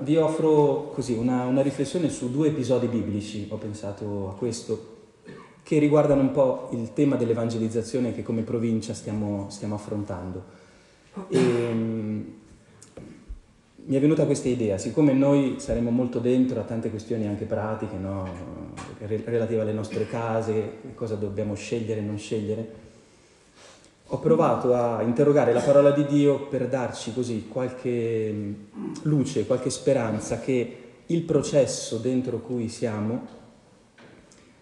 Vi offro così una, una, riflessione su due episodi biblici, ho pensato a questo, che riguardano un po' il tema dell'evangelizzazione che come provincia stiamo, stiamo affrontando. E, um, mi è venuta questa idea, siccome noi saremo molto dentro a tante questioni anche pratiche, no? relative alle nostre case, cosa dobbiamo scegliere e non scegliere, ho provato a interrogare la parola di Dio per darci così qualche mm, luce, qualche speranza che il processo dentro cui siamo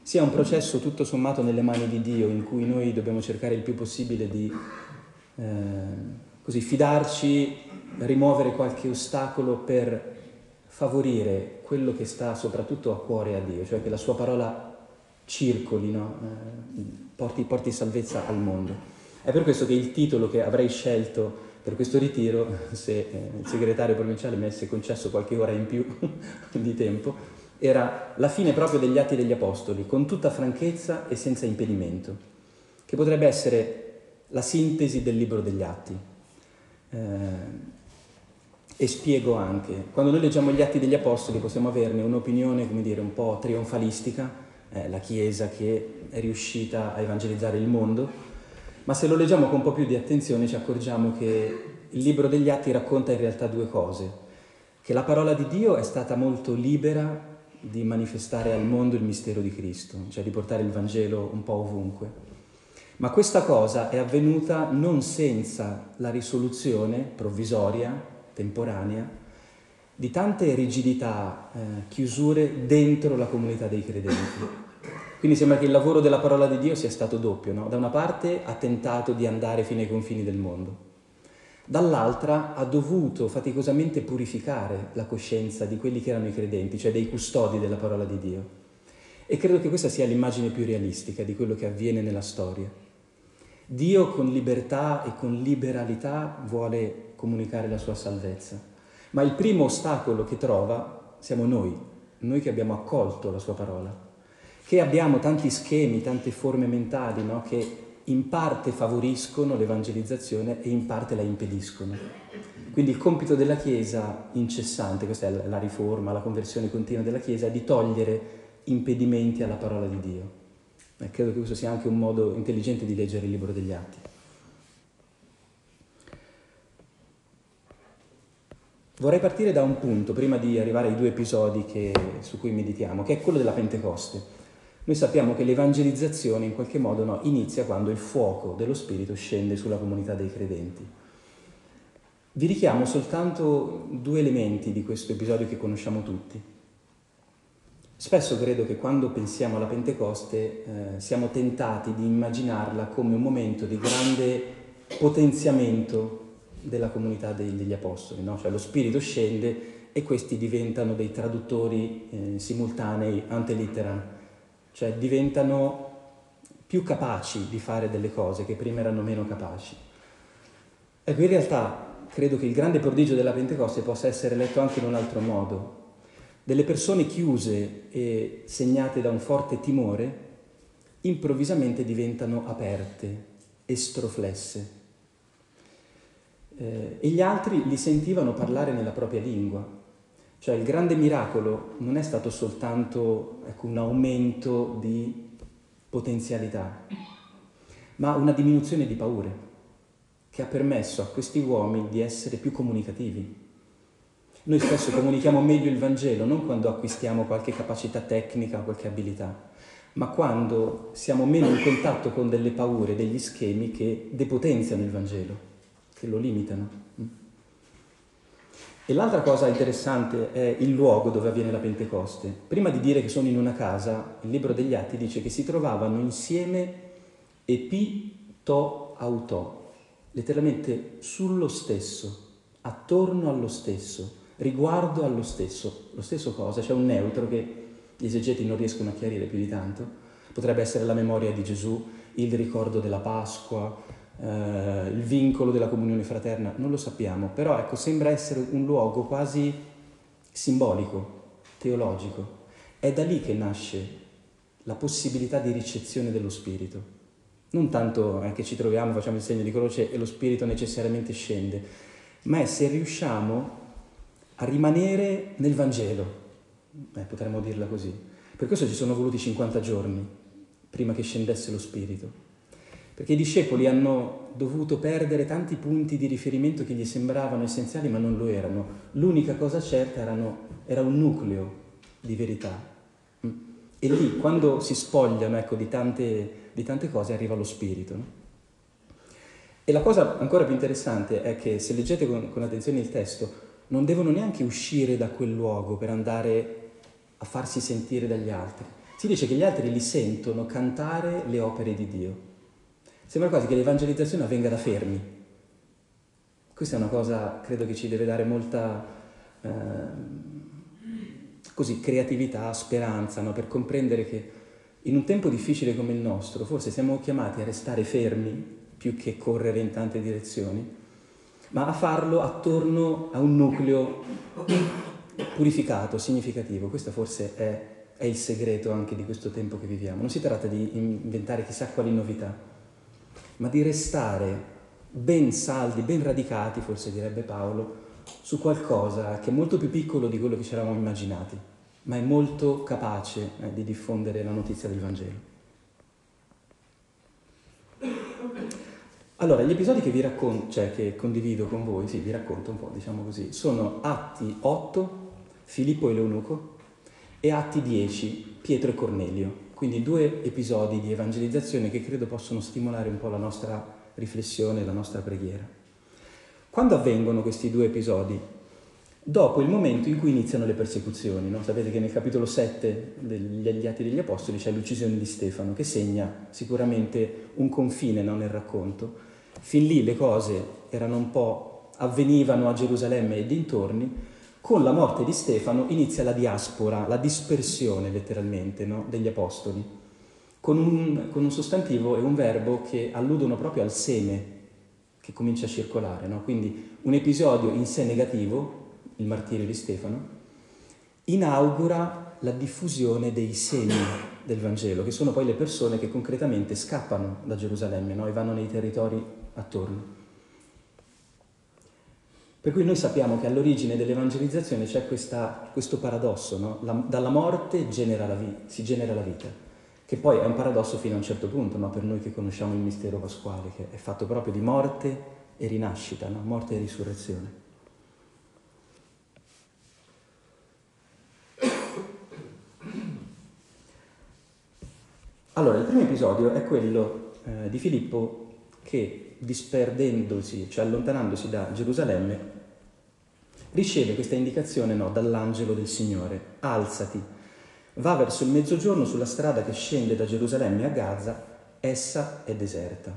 sia un processo tutto sommato nelle mani di Dio, in cui noi dobbiamo cercare il più possibile di eh, così, fidarci, rimuovere qualche ostacolo per favorire quello che sta soprattutto a cuore a Dio, cioè che la sua parola circoli, no? eh, porti, porti salvezza al mondo. È per questo che il titolo che avrei scelto per questo ritiro, se eh, il segretario provinciale mi avesse concesso qualche ora in più di tempo, era la fine proprio degli atti degli Apostoli, con tutta franchezza e senza impedimento, che potrebbe essere la sintesi del libro degli atti. Eh, e spiego anche, quando noi leggiamo gli atti degli Apostoli possiamo averne un'opinione, come dire, un po' trionfalistica, eh, la Chiesa che è riuscita a evangelizzare il mondo, ma se lo leggiamo con un po' più di attenzione ci accorgiamo che il libro degli Atti racconta in realtà due cose, che la parola di Dio è stata molto libera di manifestare al mondo il mistero di Cristo, cioè di portare il Vangelo un po' ovunque. Ma questa cosa è avvenuta non senza la risoluzione provvisoria, temporanea, di tante rigidità, eh, chiusure dentro la comunità dei credenti. Quindi sembra che il lavoro della parola di Dio sia stato doppio. No? Da una parte ha tentato di andare fino ai confini del mondo, dall'altra ha dovuto faticosamente purificare la coscienza di quelli che erano i credenti, cioè dei custodi della parola di Dio. E credo che questa sia l'immagine più realistica di quello che avviene nella storia. Dio con libertà e con liberalità vuole comunicare la sua salvezza, ma il primo ostacolo che trova siamo noi, noi che abbiamo accolto la sua parola che abbiamo tanti schemi, tante forme mentali no? che in parte favoriscono l'evangelizzazione e in parte la impediscono. Quindi il compito della Chiesa incessante, questa è la riforma, la conversione continua della Chiesa, è di togliere impedimenti alla parola di Dio. E credo che questo sia anche un modo intelligente di leggere il libro degli Atti. Vorrei partire da un punto, prima di arrivare ai due episodi che, su cui meditiamo, che è quello della Pentecoste. Noi sappiamo che l'evangelizzazione in qualche modo no, inizia quando il fuoco dello Spirito scende sulla comunità dei credenti. Vi richiamo soltanto due elementi di questo episodio che conosciamo tutti. Spesso credo che quando pensiamo alla Pentecoste eh, siamo tentati di immaginarla come un momento di grande potenziamento della comunità degli apostoli, no? cioè lo Spirito scende e questi diventano dei traduttori eh, simultanei ante litteram cioè diventano più capaci di fare delle cose che prima erano meno capaci. Ecco, in realtà credo che il grande prodigio della Pentecoste possa essere letto anche in un altro modo. Delle persone chiuse e segnate da un forte timore, improvvisamente diventano aperte, estroflesse. Eh, e gli altri li sentivano parlare nella propria lingua. Cioè il grande miracolo non è stato soltanto ecco, un aumento di potenzialità, ma una diminuzione di paure che ha permesso a questi uomini di essere più comunicativi. Noi spesso comunichiamo meglio il Vangelo non quando acquistiamo qualche capacità tecnica o qualche abilità, ma quando siamo meno in contatto con delle paure, degli schemi che depotenziano il Vangelo, che lo limitano. E l'altra cosa interessante è il luogo dove avviene la Pentecoste. Prima di dire che sono in una casa, il libro degli Atti dice che si trovavano insieme epi to auto, letteralmente sullo stesso, attorno allo stesso, riguardo allo stesso. Lo stesso cosa, c'è un neutro che gli esegeti non riescono a chiarire più di tanto. Potrebbe essere la memoria di Gesù, il ricordo della Pasqua, eh, il vincolo della comunione fraterna, non lo sappiamo, però ecco, sembra essere un luogo quasi simbolico, teologico. È da lì che nasce la possibilità di ricezione dello Spirito. Non tanto eh, che ci troviamo, facciamo il segno di croce e lo Spirito necessariamente scende, ma è se riusciamo a rimanere nel Vangelo, eh, potremmo dirla così. Per questo ci sono voluti 50 giorni prima che scendesse lo Spirito, perché i discepoli hanno dovuto perdere tanti punti di riferimento che gli sembravano essenziali ma non lo erano. L'unica cosa certa erano, era un nucleo di verità. E lì, quando si spogliano ecco, di, tante, di, tante, cose, arriva lo Spirito. No? E la cosa ancora più interessante è che se leggete con, con attenzione il testo, non devono neanche uscire da quel luogo per andare a farsi sentire dagli altri. Si dice che gli altri li sentono cantare le opere di Dio. Sembra quasi che l'evangelizzazione avvenga da fermi. Questa è una cosa, credo che ci deve dare molta eh, così, creatività, speranza, no? per comprendere che in un tempo difficile come il nostro, forse siamo chiamati a restare fermi più che correre in tante direzioni ma a farlo attorno a un nucleo purificato, significativo. Questo forse è, è, il segreto anche di questo tempo che viviamo. Non si tratta di inventare chissà quali novità, ma di restare ben saldi, ben radicati, forse direbbe Paolo, su qualcosa che è molto più piccolo di quello che ci eravamo immaginati, ma è molto capace eh, di diffondere la notizia del Vangelo. Allora, gli episodi che vi racconto, cioè che condivido con voi, sì, vi racconto un po', diciamo così, sono Atti 8, Filippo e Leunuco, e Atti 10, Pietro e Cornelio. Quindi due episodi di evangelizzazione che credo possono stimolare un po' la nostra riflessione, la nostra preghiera. Quando avvengono questi due episodi? Dopo il momento in cui iniziano le persecuzioni. No? Sapete che nel capitolo 7 degli Atti degli Apostoli c'è l'uccisione di Stefano, che segna sicuramente un confine no, nel racconto Fin lì le cose erano un po' avvenivano a Gerusalemme e dintorni, con la morte di Stefano inizia la diaspora, la dispersione letteralmente no? degli apostoli, con un, con un, sostantivo e un verbo che alludono proprio al seme che comincia a circolare. No? Quindi un episodio in sé negativo, il martirio di Stefano, inaugura la diffusione dei semi del Vangelo, che sono poi le persone che concretamente scappano da Gerusalemme no? e vanno nei territori attorno. Per cui noi sappiamo che all'origine dell'evangelizzazione c'è questa, questo paradosso, no? la, dalla morte genera vi, si genera la vita, che poi è un paradosso fino a un certo punto, no? per noi che conosciamo il mistero pasquale, che è fatto proprio di morte e rinascita, no? morte e risurrezione. Allora, il primo episodio è quello eh, di Filippo che disperdendosi, cioè allontanandosi da Gerusalemme, riceve questa indicazione no, dall'angelo del Signore, alzati, va verso il mezzogiorno sulla strada che scende da Gerusalemme a Gaza, essa è deserta.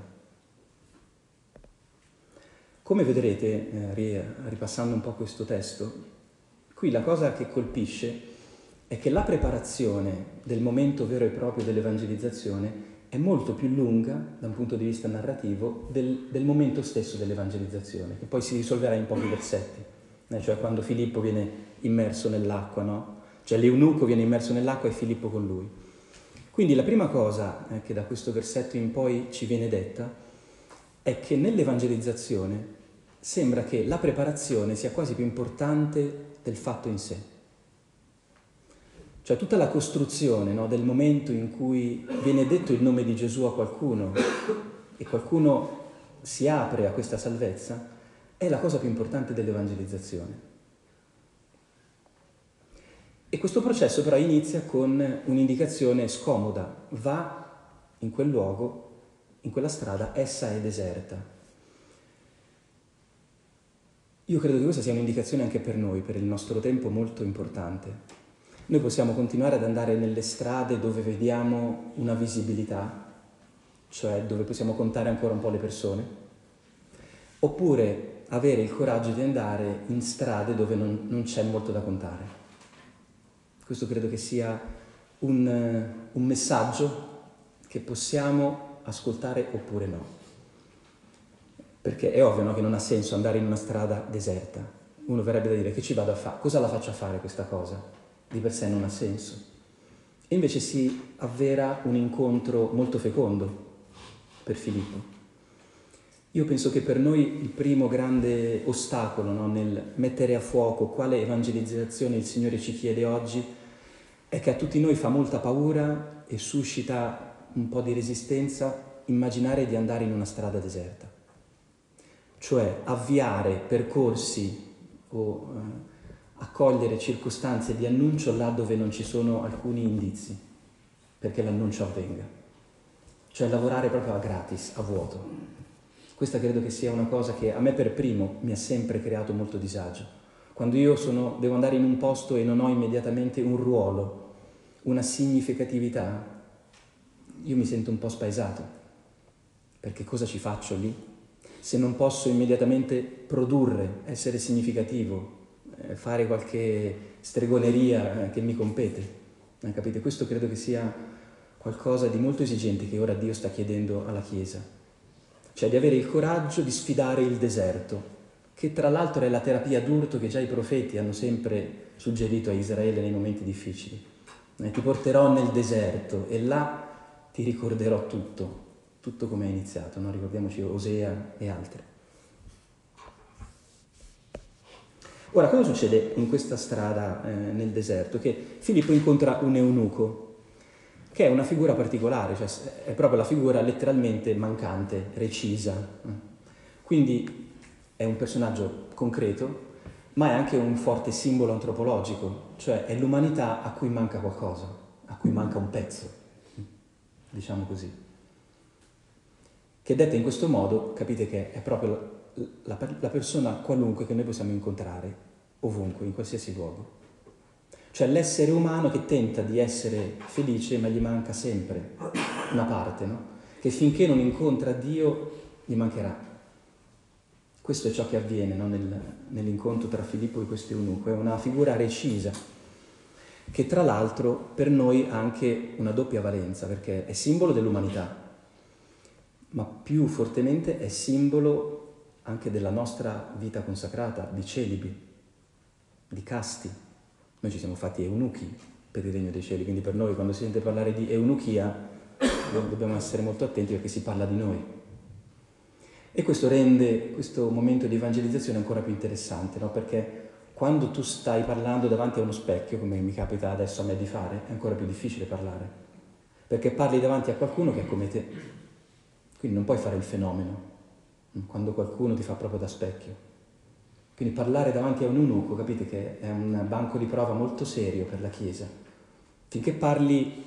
Come vedrete, eh, ripassando un po' questo testo, qui la cosa che colpisce è che la preparazione del momento vero e proprio dell'evangelizzazione è molto più lunga da un punto di vista narrativo del, del momento stesso dell'evangelizzazione, che poi si risolverà in pochi versetti, eh, cioè quando Filippo viene immerso nell'acqua, no? Cioè l'eunuco viene immerso nell'acqua e Filippo con lui. Quindi la prima cosa eh, che da questo versetto in poi ci viene detta è che nell'evangelizzazione sembra che la preparazione sia quasi più importante del fatto in sé. Cioè tutta la costruzione no, del momento in cui viene detto il nome di Gesù a qualcuno e qualcuno si apre a questa salvezza è la cosa più importante dell'evangelizzazione. E questo processo però inizia con un'indicazione scomoda, va in quel luogo, in quella strada, essa è deserta. Io credo che questa sia un'indicazione anche per noi, per il nostro tempo molto importante. Noi possiamo continuare ad andare nelle strade dove vediamo una visibilità, cioè dove possiamo contare ancora un po' le persone, oppure avere il coraggio di andare in strade dove non, non c'è molto da contare. Questo credo che sia un, un messaggio che possiamo ascoltare oppure no. Perché è ovvio no, che non ha senso andare in una strada deserta. Uno verrebbe da dire che ci vado a fare, cosa la faccio a fare questa cosa? Di per sé non ha senso. E invece si avvera un incontro molto fecondo per Filippo. Io penso che per noi il primo grande ostacolo no, nel mettere a fuoco quale evangelizzazione il Signore ci chiede oggi è che a tutti noi fa molta paura e suscita un po' di resistenza immaginare di andare in una strada deserta, cioè avviare percorsi o eh, accogliere circostanze di annuncio là dove non ci sono alcuni indizi perché l'annuncio avvenga, cioè lavorare proprio a gratis, a vuoto. Questa credo che sia una cosa che a me per primo mi ha sempre creato molto disagio. Quando io sono, devo andare in un posto e non ho immediatamente un ruolo, una significatività, io mi sento un po' spaesato. Perché cosa ci faccio lì? Se non posso immediatamente produrre, essere significativo, fare qualche stregoneria eh, che mi compete. Eh, capite? Questo credo che sia qualcosa di molto esigente che ora Dio sta chiedendo alla Chiesa cioè di avere il coraggio di sfidare il deserto, che tra l'altro è la terapia d'urto che già i profeti hanno sempre suggerito a Israele nei momenti difficili. Eh, ti porterò nel deserto e là ti ricorderò tutto, tutto come è iniziato, no? ricordiamoci Osea e altri. Ora, cosa succede in questa strada eh, nel deserto? Che Filippo incontra un eunuco che è una figura particolare, cioè è proprio la figura letteralmente mancante, recisa. Quindi è un personaggio concreto, ma è anche un forte simbolo antropologico, cioè è l'umanità a cui manca qualcosa, a cui manca un pezzo, diciamo così. Che detta in questo modo, capite che è proprio la, la, la persona qualunque che noi possiamo incontrare, ovunque, in qualsiasi luogo cioè l'essere umano che tenta di essere felice ma gli manca sempre una parte, no? che finché non incontra Dio gli mancherà. Questo è ciò che avviene no? Nel, nell'incontro tra Filippo e questo eunuco, è una figura recisa, che tra l'altro per noi ha anche una doppia valenza, perché è simbolo dell'umanità, ma più fortemente è simbolo anche della nostra vita consacrata, di celibi, di casti, noi ci siamo fatti eunuchi per il regno dei cieli, quindi per noi quando si sente parlare di eunuchia dobbiamo essere molto attenti perché si parla di noi. E questo rende questo momento di evangelizzazione ancora più interessante, no? perché quando tu stai parlando davanti a uno specchio, come mi capita adesso a me di fare, è ancora più difficile parlare, perché parli davanti a qualcuno che è come te, quindi non puoi fare il fenomeno quando qualcuno ti fa proprio da specchio. Quindi parlare davanti a un eunuco, capite che è un banco di prova molto serio per la Chiesa. Finché parli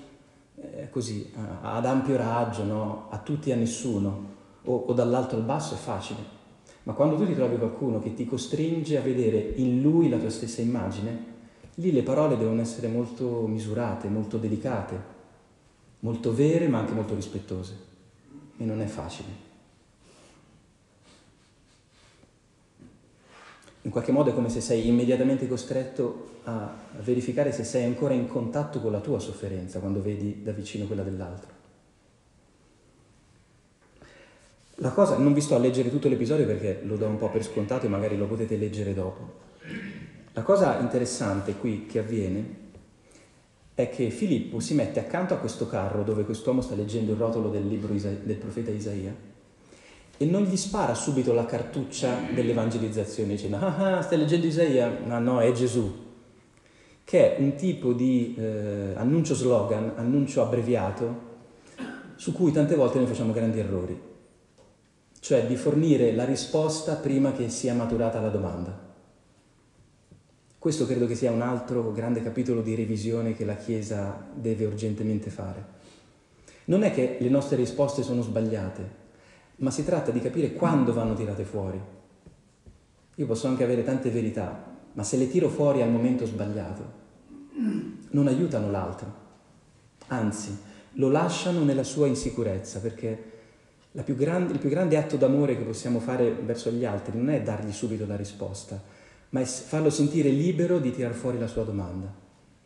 eh, così, ad ampio raggio, no? a tutti e a nessuno, o, o dall'alto al basso è facile. Ma quando tu ti trovi qualcuno che ti costringe a vedere in lui la tua stessa immagine, lì le parole devono essere molto misurate, molto delicate, molto vere ma anche molto rispettose. E non è facile. In qualche modo è come se sei immediatamente costretto a verificare se sei ancora in contatto con la tua sofferenza quando vedi da vicino quella dell'altro. La cosa, non vi sto a leggere tutto l'episodio perché lo do un po' per scontato e magari lo potete leggere dopo. La cosa interessante qui che avviene è che Filippo si mette accanto a questo carro dove quest'uomo sta leggendo il rotolo del libro del profeta Isaia e non gli spara subito la cartuccia dell'evangelizzazione dicendo ah, ah stai leggendo Isaia? No, no, è Gesù, che è un tipo di eh, annuncio slogan, annuncio abbreviato, su cui tante volte noi facciamo grandi errori, cioè di fornire la risposta prima che sia maturata la domanda. Questo credo che sia un altro grande capitolo di revisione che la Chiesa deve urgentemente fare. Non è che le nostre risposte sono sbagliate, ma si tratta di capire quando vanno tirate fuori. Io posso anche avere tante verità, ma se le tiro fuori al momento sbagliato, non aiutano l'altro, anzi lo lasciano nella sua insicurezza, perché più grande, il più grande atto d'amore che possiamo fare verso gli altri non è dargli subito la risposta, ma è farlo sentire libero di tirar fuori la sua domanda.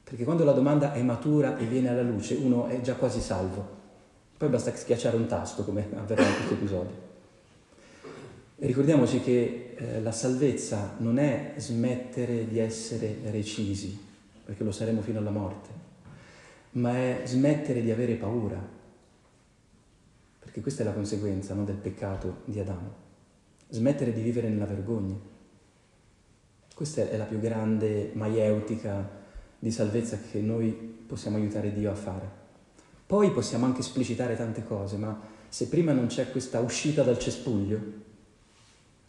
Perché quando la domanda è matura e viene alla luce, uno è già quasi salvo. Poi basta schiacciare un tasto, come avverrà in questo episodio. E ricordiamoci che eh, la salvezza non è smettere di essere recisi, perché lo saremo fino alla morte, ma è smettere di avere paura, perché questa è la conseguenza no, del peccato di Adamo. smettere di vivere nella vergogna. Questa è la più grande maieutica di salvezza che noi possiamo aiutare Dio a fare. Poi possiamo anche esplicitare tante cose, ma se prima non c'è questa uscita dal cespuglio,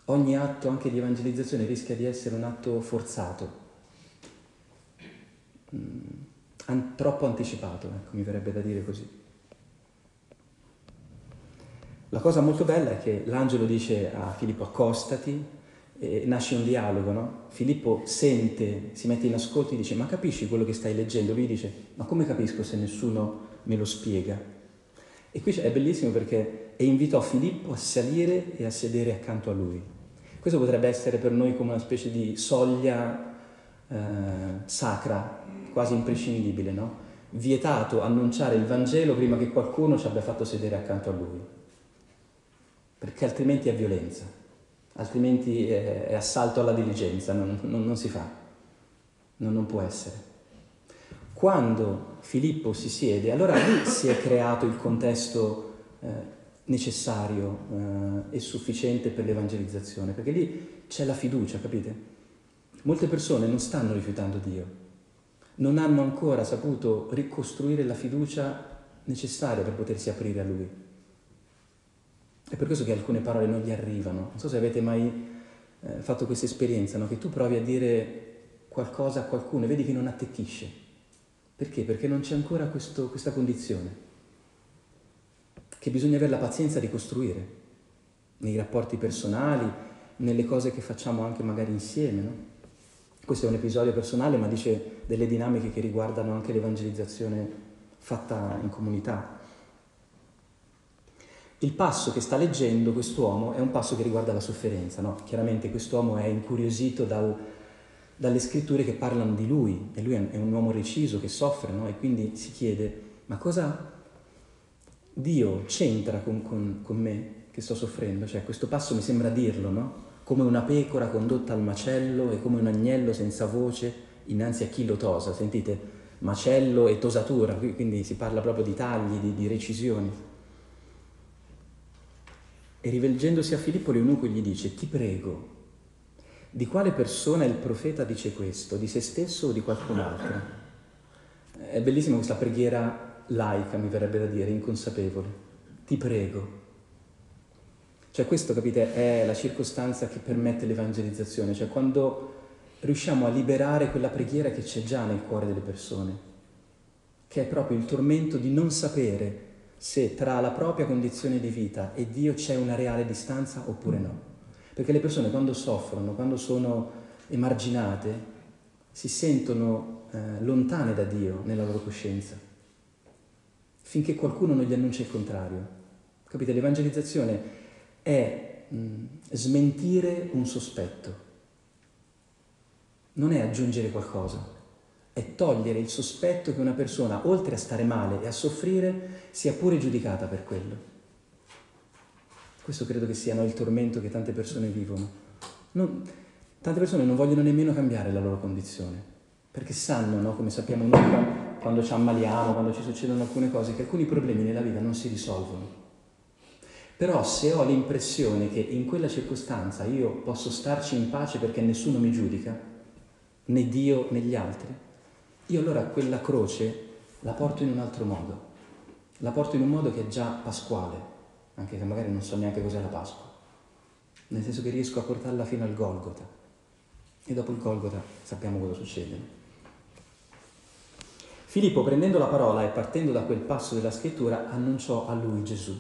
ogni atto anche di evangelizzazione rischia di essere un atto forzato, mm, troppo anticipato, ecco, mi verrebbe da dire così. La cosa molto bella è che l'angelo dice a Filippo accostati e nasce un dialogo, no? Filippo sente, si mette in ascolto e dice ma capisci quello che stai leggendo? Lui dice ma come capisco se nessuno me lo spiega? E qui è bellissimo perché e invitò Filippo a salire e a sedere accanto a lui. Questo potrebbe essere per noi come una specie di soglia eh, sacra, quasi imprescindibile, no? Vietato annunciare il Vangelo prima che qualcuno ci abbia fatto sedere accanto a lui perché altrimenti è violenza, altrimenti è, è assalto alla diligenza, non, non, non si fa, non, non, può essere. Quando Filippo si siede, allora lì si è creato il contesto eh, necessario eh, e sufficiente per l'evangelizzazione, perché lì c'è la fiducia, capite? Molte persone non stanno rifiutando Dio, non hanno ancora saputo ricostruire la fiducia necessaria per potersi aprire a Lui. È per questo che alcune parole non gli arrivano. Non so se avete mai eh, fatto questa esperienza, no? che tu provi a dire qualcosa a qualcuno e vedi che non attecchisce. Perché? Perché non c'è ancora questo, questa condizione, che bisogna avere la pazienza di costruire, nei rapporti personali, nelle cose che facciamo anche magari insieme. No? Questo è un episodio personale, ma dice delle dinamiche che riguardano anche l'evangelizzazione fatta in comunità. Il passo che sta leggendo quest'uomo è un passo che riguarda la sofferenza, no? Chiaramente quest'uomo è incuriosito dal, dalle scritture che parlano di lui e lui è un uomo reciso che soffre, no? E quindi si chiede, ma cosa Dio c'entra con, con, con me che sto soffrendo? Cioè questo passo mi sembra dirlo, no? Come una pecora condotta al macello e come un agnello senza voce innanzi a chi lo tosa, sentite? Macello e tosatura, quindi si parla proprio di tagli, di, di recisioni. E rivolgendosi a Filippo l'eunuco gli dice, ti prego, di quale persona il profeta dice questo? Di se stesso o di qualcun altro? È bellissima questa preghiera laica, mi verrebbe da dire, inconsapevole. Ti prego. Cioè questo, capite, è la circostanza che permette l'evangelizzazione, cioè quando riusciamo a liberare quella preghiera che c'è già nel cuore delle persone, che è proprio il tormento di non sapere se tra la propria condizione di vita e Dio c'è una reale distanza oppure no. Perché le persone quando soffrono, quando sono emarginate, si sentono eh, lontane da Dio nella loro coscienza, finché qualcuno non gli annuncia il contrario. Capite? L'evangelizzazione è mh, smentire un sospetto, non è aggiungere qualcosa è togliere il sospetto che una persona, oltre a stare male e a soffrire, sia pure giudicata per quello. Questo credo che sia no, il tormento che tante persone vivono. Non, tante persone non vogliono nemmeno cambiare la loro condizione, perché sanno, no, come sappiamo noi, quando ci ammaliamo, quando ci succedono alcune cose, che alcuni problemi nella vita non si risolvono. Però se ho l'impressione che in quella circostanza io posso starci in pace perché nessuno mi giudica, né Dio né gli altri, io allora quella croce la porto in un altro modo, la porto in un modo che è già pasquale, anche se magari non so neanche cos'è la Pasqua, nel senso che riesco a portarla fino al Golgota e dopo il Golgota sappiamo cosa succede. Filippo prendendo la parola e partendo da quel passo della scrittura annunciò a lui Gesù.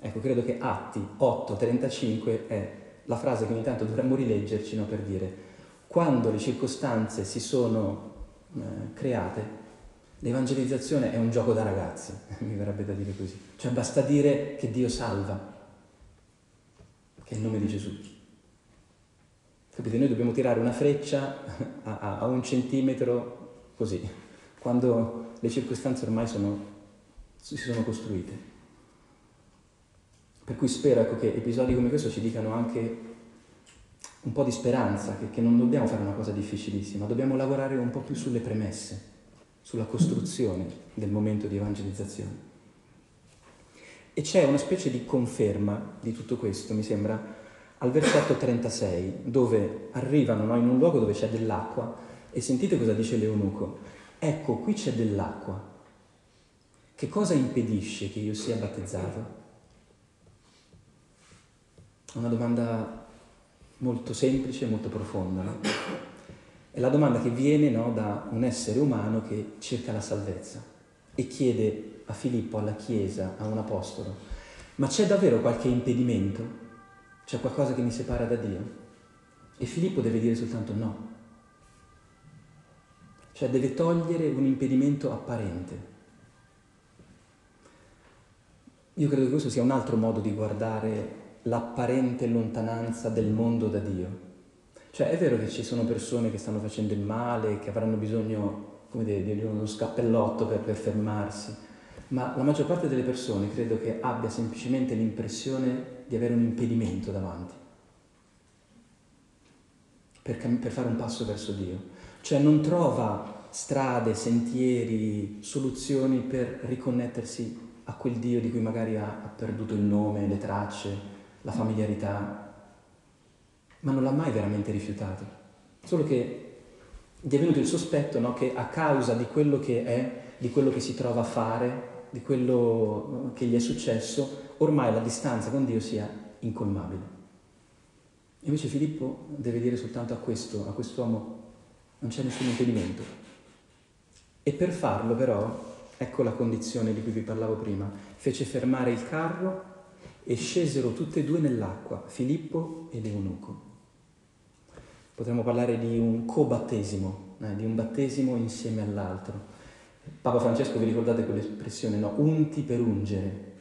Ecco, credo che Atti 8:35 è la frase che ogni tanto dovremmo rileggerci no, per dire quando le circostanze si sono eh, create, l'evangelizzazione è un gioco da ragazzi, mi verrebbe da dire così. Cioè basta dire che Dio salva, che è il nome di Gesù. Capite? Noi dobbiamo tirare una freccia a, a, a un centimetro così, quando le circostanze ormai sono, si sono costruite. Per cui spero ecco, che episodi come questo ci dicano anche un po' di speranza, che, che non dobbiamo fare una cosa difficilissima, dobbiamo lavorare un po' più sulle premesse, sulla costruzione del momento di evangelizzazione. E c'è una specie di conferma di tutto questo, mi sembra, al versetto 36, dove arrivano no, in un luogo dove c'è dell'acqua e sentite cosa dice l'eunuco. Ecco, qui c'è dell'acqua. Che cosa impedisce che io sia battezzato? Una domanda molto semplice e molto profonda. No? È la domanda che viene no, da un essere umano che cerca la salvezza e chiede a Filippo, alla Chiesa, a un apostolo, ma c'è davvero qualche impedimento? C'è qualcosa che mi separa da Dio? E Filippo deve dire soltanto no. Cioè deve togliere un impedimento apparente. Io credo che questo sia un altro modo di guardare l'apparente lontananza del mondo da Dio. Cioè è vero che ci sono persone che stanno facendo il male, che avranno bisogno, come dire, di uno scappellotto per, per fermarsi, ma la maggior parte delle persone credo che abbia semplicemente l'impressione di avere un impedimento davanti per, per fare un passo verso Dio. Cioè non trova strade, sentieri, soluzioni per riconnettersi a quel Dio di cui magari ha, ha perduto il nome, le tracce, la familiarità, ma non l'ha mai veramente rifiutato. Solo che gli è venuto il sospetto no, che a causa di quello che è, di quello che si trova a fare, di quello che gli è successo, ormai la distanza con Dio sia incolmabile. Invece Filippo deve dire soltanto a questo, a quest'uomo, non c'è nessun impedimento. E per farlo però, ecco la condizione di cui vi parlavo prima, fece fermare il carro e scesero tutte e due nell'acqua, Filippo ed Eunuco. Potremmo parlare di un co-battesimo, eh, di un battesimo insieme all'altro. Papa Francesco, vi ricordate quell'espressione, no? Unti per ungere.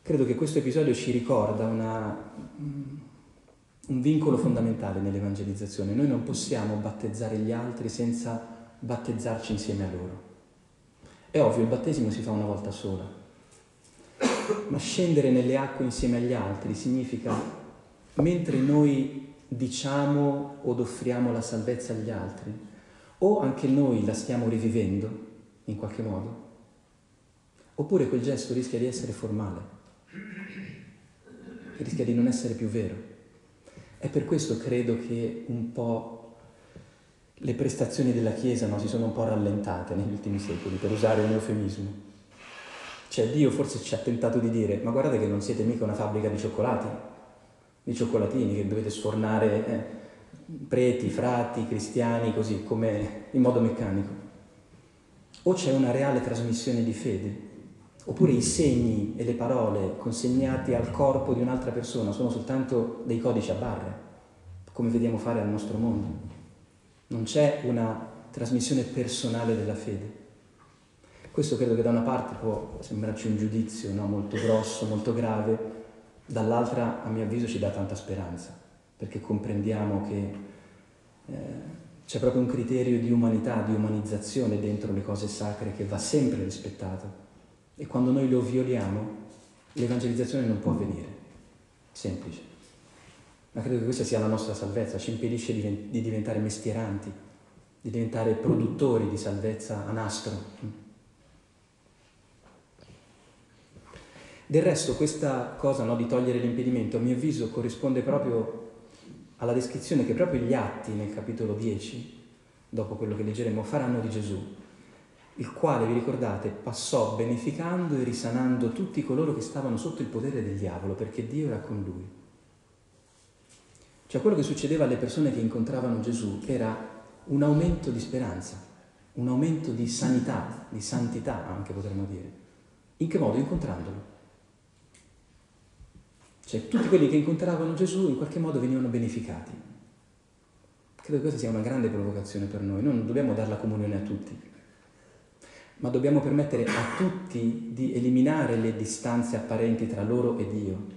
Credo che questo episodio ci ricorda una, un vincolo fondamentale nell'evangelizzazione. Noi non possiamo battezzare gli altri senza battezzarci insieme a loro. È ovvio, il battesimo si fa una volta sola, ma scendere nelle acque insieme agli altri significa, mentre noi diciamo od offriamo la salvezza agli altri, o anche noi la stiamo rivivendo in qualche modo, oppure quel gesto rischia di essere formale, rischia di non essere più vero. E per questo credo che un po' le prestazioni della Chiesa no, si sono un po' rallentate negli ultimi secoli, per usare un eufemismo. Cioè Dio forse ci ha tentato di dire, ma guardate che non siete mica una fabbrica di cioccolati, di cioccolatini che dovete sfornare eh, preti, frati, cristiani, così, come in modo meccanico. O c'è una reale trasmissione di fede, oppure i segni e le parole consegnati al corpo di un'altra persona sono soltanto dei codici a barre, come vediamo fare al nostro mondo. Non c'è una trasmissione personale della fede. Questo credo che da una parte può sembrarci un giudizio no? molto grosso, molto grave, dall'altra a mio avviso ci dà tanta speranza, perché comprendiamo che eh, c'è proprio un criterio di umanità, di umanizzazione dentro le cose sacre che va sempre rispettato. E quando noi lo violiamo, l'evangelizzazione non può avvenire. Semplice. Ma credo che questa sia la nostra salvezza, ci impedisce di diventare mestieranti, di diventare produttori di salvezza a nastro. Del resto questa cosa no, di togliere l'impedimento a mio avviso corrisponde proprio alla descrizione che proprio gli atti nel capitolo 10, dopo quello che leggeremo, faranno di Gesù, il quale, vi ricordate, passò beneficando e risanando tutti coloro che stavano sotto il potere del diavolo, perché Dio era con lui. Cioè quello che succedeva alle persone che incontravano Gesù era un aumento di speranza, un aumento di sanità, di santità anche potremmo dire. In che modo? Incontrandolo. Cioè tutti quelli che incontravano Gesù in qualche modo venivano beneficati. Credo che questa sia una grande provocazione per noi. Noi non dobbiamo dare la comunione a tutti, ma dobbiamo permettere a tutti di eliminare le distanze apparenti tra loro e Dio.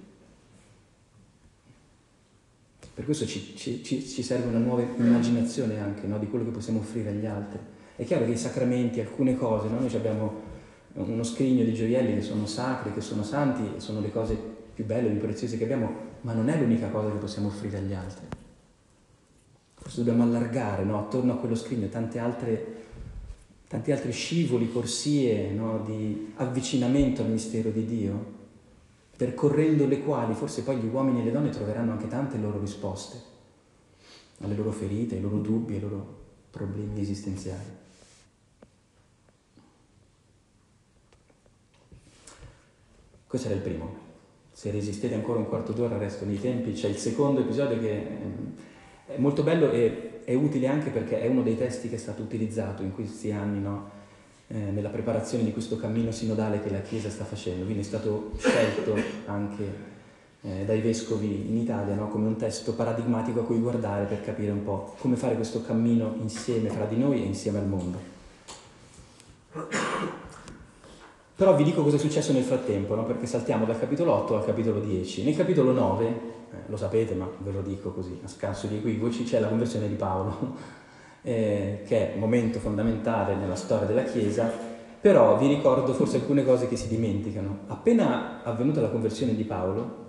Per questo ci, ci, ci serve una nuova immaginazione anche no, di quello che possiamo offrire agli altri. È chiaro che i sacramenti, alcune cose, no? noi abbiamo uno scrigno di gioielli che sono sacri, che sono santi, sono le cose più belle, più preziose che abbiamo, ma non è l'unica cosa che possiamo offrire agli altri. Forse dobbiamo allargare no? attorno a quello scrigno tante altre, tanti altri scivoli, corsie no? di avvicinamento al mistero di Dio, percorrendo le quali forse poi gli uomini e le donne troveranno anche tante loro risposte alle loro ferite, ai loro dubbi, ai loro problemi esistenziali. Questo era il primo. Se resistete ancora un quarto d'ora resto nei tempi. C'è il secondo episodio che ehm, è molto bello e è utile anche perché è uno dei testi che è stato utilizzato in questi anni no? eh, nella preparazione di questo cammino sinodale che la Chiesa sta facendo. Quindi è stato scelto anche eh, dai vescovi in Italia no? come un testo paradigmatico a cui guardare per capire un po' come fare questo cammino insieme fra di noi e insieme al mondo. Però vi dico cosa è successo nel frattempo, no? perché saltiamo dal capitolo 8 al capitolo 10. Nel capitolo 9, eh, lo sapete ma ve lo dico così a scanso di equivoci, c'è la conversione di Paolo, eh, che è un momento fondamentale nella storia della Chiesa, però vi ricordo forse alcune cose che si dimenticano. Appena avvenuta la conversione di Paolo,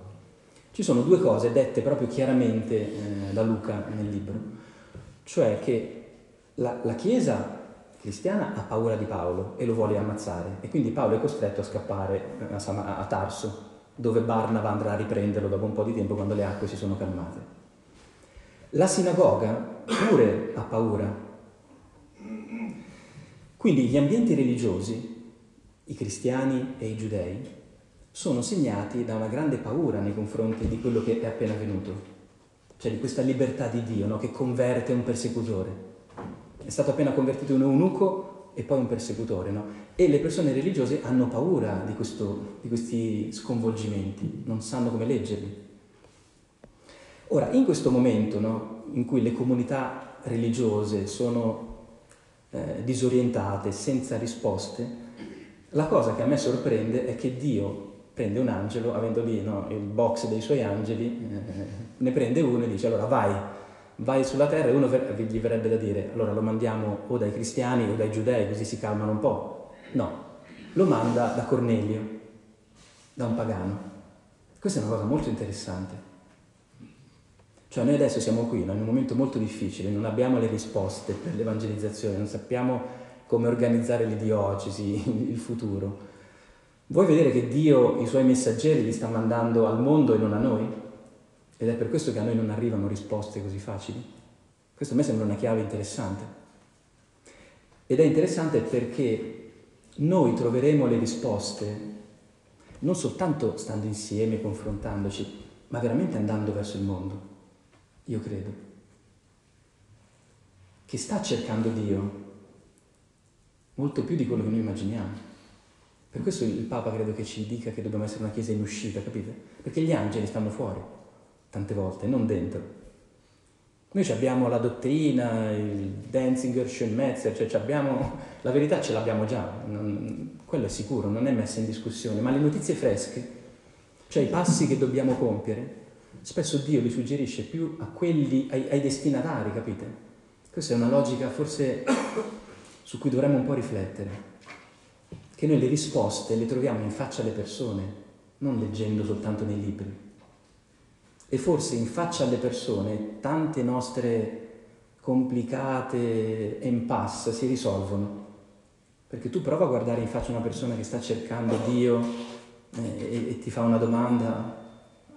ci sono due cose dette proprio chiaramente eh, da Luca nel libro, cioè che la, la Chiesa cristiana ha paura di Paolo e lo vuole ammazzare e quindi Paolo è costretto a scappare a, Tarso dove Barnava andrà a riprenderlo dopo un po' di tempo quando le acque si sono calmate. La sinagoga pure ha paura. Quindi gli ambienti religiosi, i cristiani e i giudei, sono segnati da una grande paura nei confronti di quello che è appena avvenuto, cioè di questa libertà di Dio no? che converte un persecutore è stato appena convertito in un eunuco e poi un persecutore, no? E le persone religiose hanno paura di, questo, di questi sconvolgimenti, non sanno come leggerli. Ora, in questo momento no, in cui le comunità religiose sono eh, disorientate, senza risposte, la cosa che a me sorprende è che Dio prende un angelo, avendo lì no, il box dei suoi angeli, eh, ne prende uno e dice allora vai, vai sulla terra e uno gli verrebbe da dire allora lo mandiamo o dai cristiani o dai giudei così si calmano un po'. No, lo manda da Cornelio, da un pagano. Questa è una cosa molto interessante. Cioè noi adesso siamo qui in un momento molto difficile, non abbiamo le risposte per l'evangelizzazione, non sappiamo come organizzare l'idiocesi, il futuro. Vuoi vedere che Dio i suoi messaggeri li sta mandando al mondo e non a noi? Ed è per questo che a noi non arrivano risposte così facili. Questo a me sembra una chiave interessante. Ed è interessante perché noi troveremo le risposte non soltanto stando insieme, confrontandoci, ma veramente andando verso il mondo. Io credo. Che sta cercando Dio molto più di quello che noi immaginiamo. Per questo il Papa credo che ci dica che dobbiamo essere una chiesa in uscita, capite? Perché gli angeli stanno fuori tante volte, non dentro. Noi abbiamo la dottrina, il Danzinger, Schönmetzer, cioè abbiamo, la verità ce l'abbiamo già, non, quello è sicuro, non è messa in discussione, ma le notizie fresche, cioè i passi che dobbiamo compiere, spesso Dio li suggerisce più a quelli, ai, ai destinatari, capite? Questa è una logica forse su cui dovremmo un po' riflettere, che noi le risposte le troviamo in faccia alle persone, non leggendo soltanto nei libri e forse in faccia alle persone tante nostre complicate impasse si risolvono. Perché tu prova a guardare in faccia una persona che sta cercando Dio eh, e, ti fa una domanda,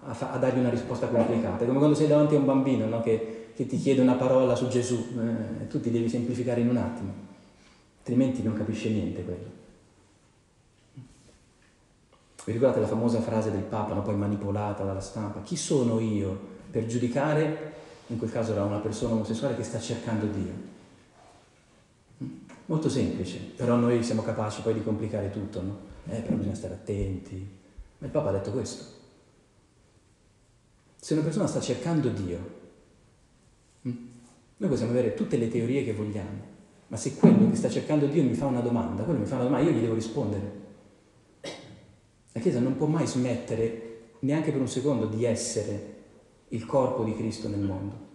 a, fa, a, dargli una risposta complicata. È come quando sei davanti a un bambino no? che, che, ti chiede una parola su Gesù, eh, tu ti devi semplificare in un attimo, altrimenti non capisce niente quello. Vi ricordate la famosa frase del Papa, no? poi manipolata dalla stampa? Chi sono io per giudicare, in quel caso era una persona omosessuale che sta cercando Dio? Mm? Molto semplice, però noi siamo capaci poi di complicare tutto, no? Eh, però bisogna stare attenti. Ma il Papa ha detto questo. Se una persona sta cercando Dio, mm? noi possiamo avere tutte le teorie che vogliamo, ma se quello che sta cercando Dio mi fa una domanda, quello mi fa una domanda, io gli devo rispondere. La Chiesa non può mai smettere neanche per un secondo di essere il corpo di Cristo nel mondo.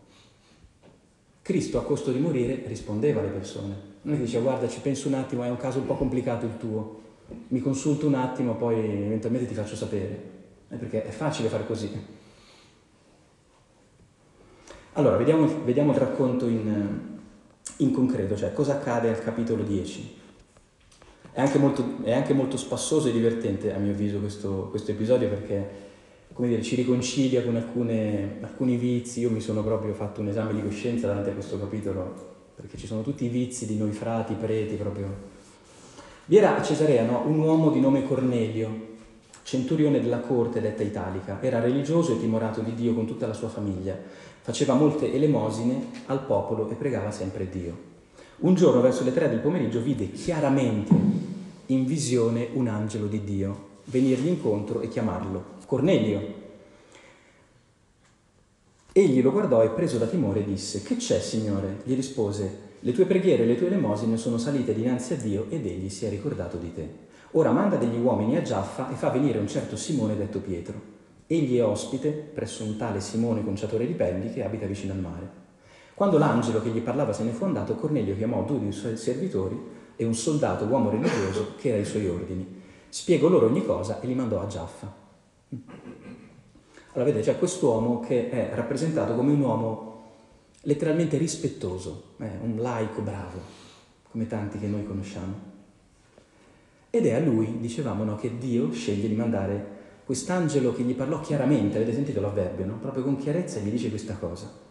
Cristo a costo di morire rispondeva alle persone. Non è che diceva guarda ci penso un attimo, è un caso un po' complicato il tuo, mi consulto un attimo, poi eventualmente ti faccio sapere. Eh, perché è facile fare così. Allora, vediamo, vediamo il racconto in, in concreto, cioè cosa accade al capitolo 10. È anche, molto, è anche molto spassoso e divertente, a mio avviso, questo, questo episodio perché dire, ci riconcilia con alcune, alcuni vizi. Io mi sono proprio fatto un esame di coscienza davanti a questo capitolo, perché ci sono tutti i vizi di noi frati, preti, proprio. Vi era a Cesarea no, un uomo di nome Cornelio, centurione della corte detta italica. Era religioso e timorato di Dio con tutta la sua famiglia. Faceva molte elemosine al popolo e pregava sempre Dio. Un giorno verso le tre del pomeriggio vide chiaramente in visione un angelo di Dio venirgli incontro e chiamarlo Cornelio. Egli lo guardò e preso da timore disse, Che c'è, Signore? Gli rispose, Le tue preghiere e le tue elemosine sono salite dinanzi a Dio ed egli si è ricordato di te. Ora manda degli uomini a Giaffa e fa venire un certo Simone detto Pietro. Egli è ospite presso un tale Simone conciatore di pelli che abita vicino al mare. Quando l'angelo che gli parlava se ne fu andato, Cornelio chiamò due dei suoi servitori e un soldato, uomo religioso, che era ai suoi ordini. Spiegò loro ogni cosa e li mandò a Giaffa. Allora vedete, c'è quest'uomo che è rappresentato come un uomo letteralmente rispettoso, eh, un laico bravo, come tanti che noi conosciamo. Ed è a lui, dicevamo, no, che Dio sceglie di mandare quest'angelo che gli parlò chiaramente, avete sentito l'avverbio, no? proprio con chiarezza gli dice questa cosa.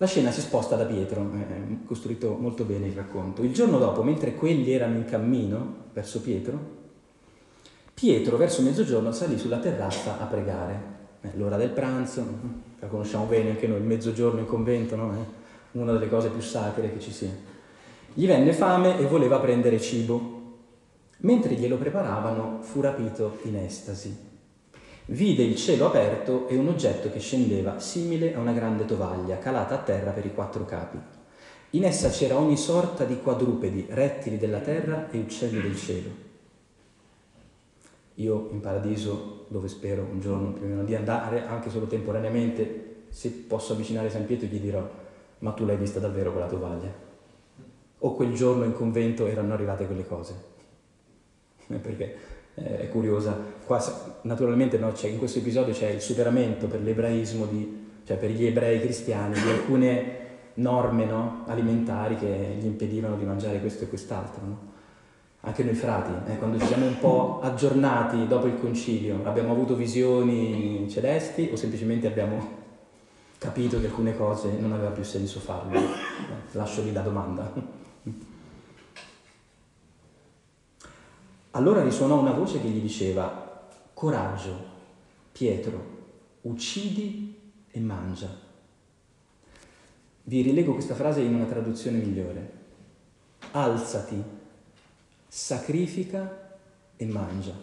La scena si sposta da Pietro, è costruito molto bene il racconto. Il giorno dopo, mentre quelli erano in cammino verso Pietro, Pietro verso mezzogiorno salì sulla terrazza a pregare. Eh, l'ora del pranzo, la conosciamo bene anche noi, il mezzogiorno in convento, no? eh? una delle cose più sacre che ci sia. Gli venne fame e voleva prendere cibo. Mentre glielo preparavano fu rapito in estasi. Vide il cielo aperto e un oggetto che scendeva simile a una grande tovaglia calata a terra per i quattro capi. In essa c'era ogni sorta di quadrupedi, rettili della terra e uccelli del cielo. Io in paradiso, dove spero un giorno più o meno di andare, anche solo temporaneamente, se posso avvicinare San Pietro gli dirò, ma tu l'hai vista davvero quella tovaglia? O quel giorno in convento erano arrivate quelle cose? Perché eh, curiosa. Qua, naturalmente no, in questo episodio c'è il superamento per l'ebraismo, di, cioè per gli ebrei cristiani, di alcune norme no, alimentari che gli impedivano di mangiare questo e quest'altro. No? anche noi frati, eh, quando ci siamo un po' aggiornati dopo il concilio, abbiamo avuto visioni celesti o semplicemente abbiamo capito che alcune cose non aveva più senso farle? Lascio lì la domanda. Allora risuonò una voce che gli diceva, coraggio, Pietro, uccidi e mangia. Vi rilego questa frase in una traduzione migliore. Alzati sacrifica e mangia.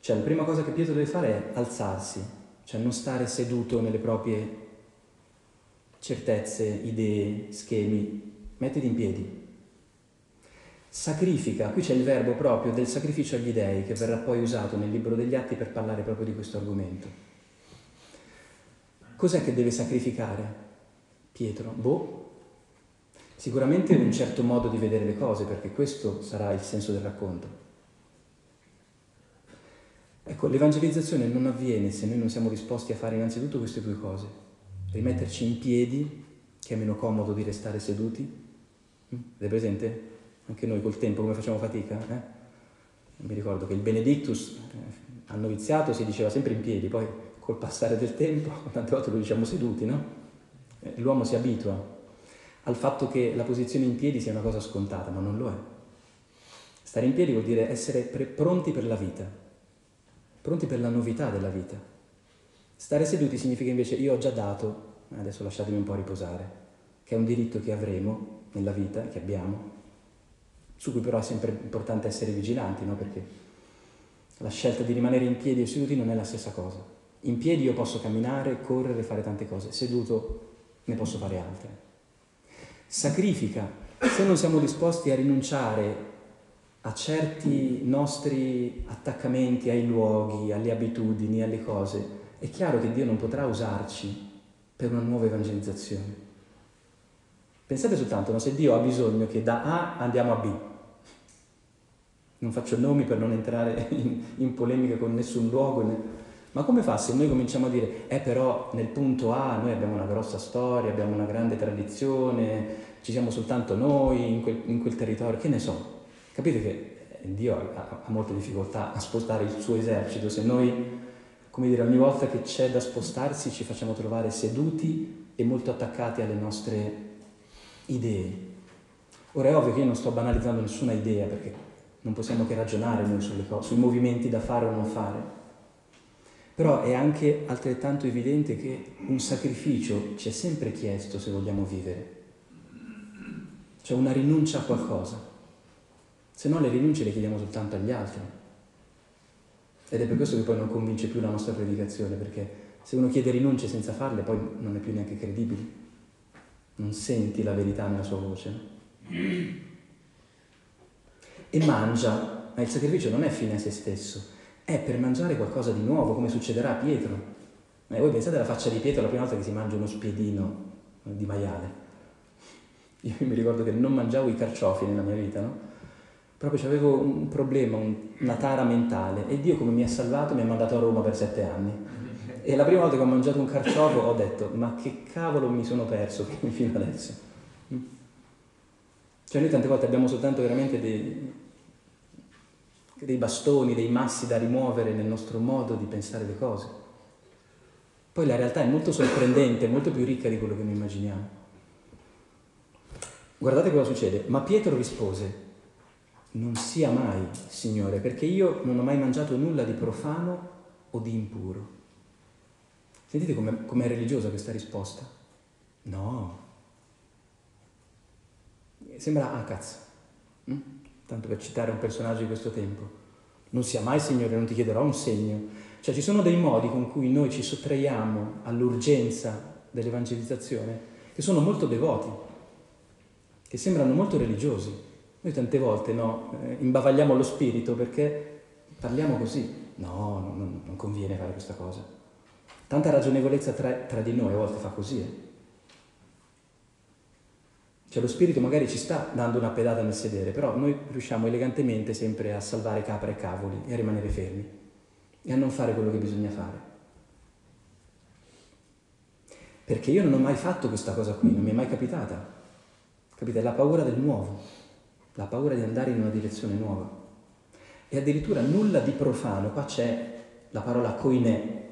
Cioè la prima cosa che Pietro deve fare è alzarsi, cioè non stare seduto nelle proprie certezze, idee, schemi, mettiti in piedi. Sacrifica, qui c'è il verbo proprio del sacrificio agli dèi che verrà poi usato nel libro degli atti per parlare proprio di questo argomento. Cos'è che deve sacrificare Pietro? Boh, Sicuramente un certo modo di vedere le cose, perché questo sarà il senso del racconto. Ecco, l'evangelizzazione non avviene se noi non siamo disposti a fare innanzitutto queste due cose. Rimetterci in piedi, che è meno comodo di restare seduti. Avete presente? Anche noi col tempo come facciamo fatica? Eh? Mi ricordo che il Benedictus eh, al noviziato si diceva sempre in piedi, poi col passare del tempo tante volte lo diciamo seduti, no? Eh, l'uomo si abitua al fatto che la posizione in piedi sia una cosa scontata, ma non lo è. Stare in piedi vuol dire essere pre- pronti per la vita, pronti per la novità della vita. Stare seduti significa invece io ho già dato, adesso lasciatemi un po' riposare, che è un diritto che avremo nella vita, che abbiamo, su cui però è sempre importante essere vigilanti, no? perché la scelta di rimanere in piedi e seduti non è la stessa cosa. In piedi io posso camminare, correre, fare tante cose, seduto ne posso fare altre sacrifica. Se non siamo disposti a rinunciare a certi nostri attaccamenti ai luoghi, alle abitudini, alle cose, è chiaro che Dio non potrà usarci per una nuova evangelizzazione. Pensate soltanto, no? se Dio ha bisogno che da A andiamo a B, non faccio nomi per non entrare in, in polemica con nessun luogo, né, ma come fa se noi cominciamo a dire, eh però nel punto A noi abbiamo una grossa storia, abbiamo una grande tradizione, ci siamo soltanto noi in quel, in quel territorio, che ne so. Capite che Dio ha, ha molte difficoltà a spostare il suo esercito, se noi, come dire, ogni volta che c'è da spostarsi ci facciamo trovare seduti e molto attaccati alle nostre idee. Ora è ovvio che io non sto banalizzando nessuna idea perché non possiamo che ragionare noi sulle cose, sui movimenti da fare o non fare. Però è anche altrettanto evidente che un sacrificio ci è sempre chiesto se vogliamo vivere. Cioè una rinuncia a qualcosa. Se no le rinunce le chiediamo soltanto agli altri. Ed è per questo che poi non convince più la nostra predicazione, perché se uno chiede rinunce senza farle poi non è più neanche credibile. Non senti la verità nella sua voce. E mangia, ma il sacrificio non è fine a se stesso, è per mangiare qualcosa di nuovo, come succederà a Pietro. E voi pensate alla faccia di Pietro la prima volta che si mangia uno spiedino di maiale. Io mi ricordo che non mangiavo i carciofi nella mia vita, no? proprio avevo un problema, una tara mentale e Dio come mi ha salvato mi ha mandato a Roma per sette anni. E la prima volta che ho mangiato un carciofo ho detto ma che cavolo mi sono perso fino adesso. Cioè noi tante volte abbiamo soltanto veramente dei, dei bastoni, dei massi da rimuovere nel nostro modo di pensare le cose. Poi la realtà è molto sorprendente, molto più ricca di quello che noi immaginiamo. Guardate cosa succede. Ma Pietro rispose, non sia mai, Signore, perché io non ho mai mangiato nulla di profano o di impuro. Sentite com'è, religiosa questa risposta? No. Sembra Akaz, hm? Tanto per citare un personaggio di questo tempo. Non sia mai, Signore, non ti chiederò un segno. Cioè ci sono dei modi con cui noi ci sottraiamo all'urgenza dell'evangelizzazione che sono molto devoti, che sembrano molto religiosi. Noi tante volte no, eh, imbavagliamo lo spirito perché parliamo così. No, non, non conviene fare questa cosa. Tanta ragionevolezza tra, tra, di noi a volte fa così. Eh. Cioè lo spirito magari ci sta dando una pedata nel sedere, però noi riusciamo elegantemente sempre a salvare capre e cavoli e a rimanere fermi e a non fare quello che bisogna fare. Perché io non ho mai fatto questa cosa qui, non mi è mai capitata. Capite? La paura del nuovo la paura di andare in una direzione nuova. E addirittura nulla di profano, qua c'è la parola koine,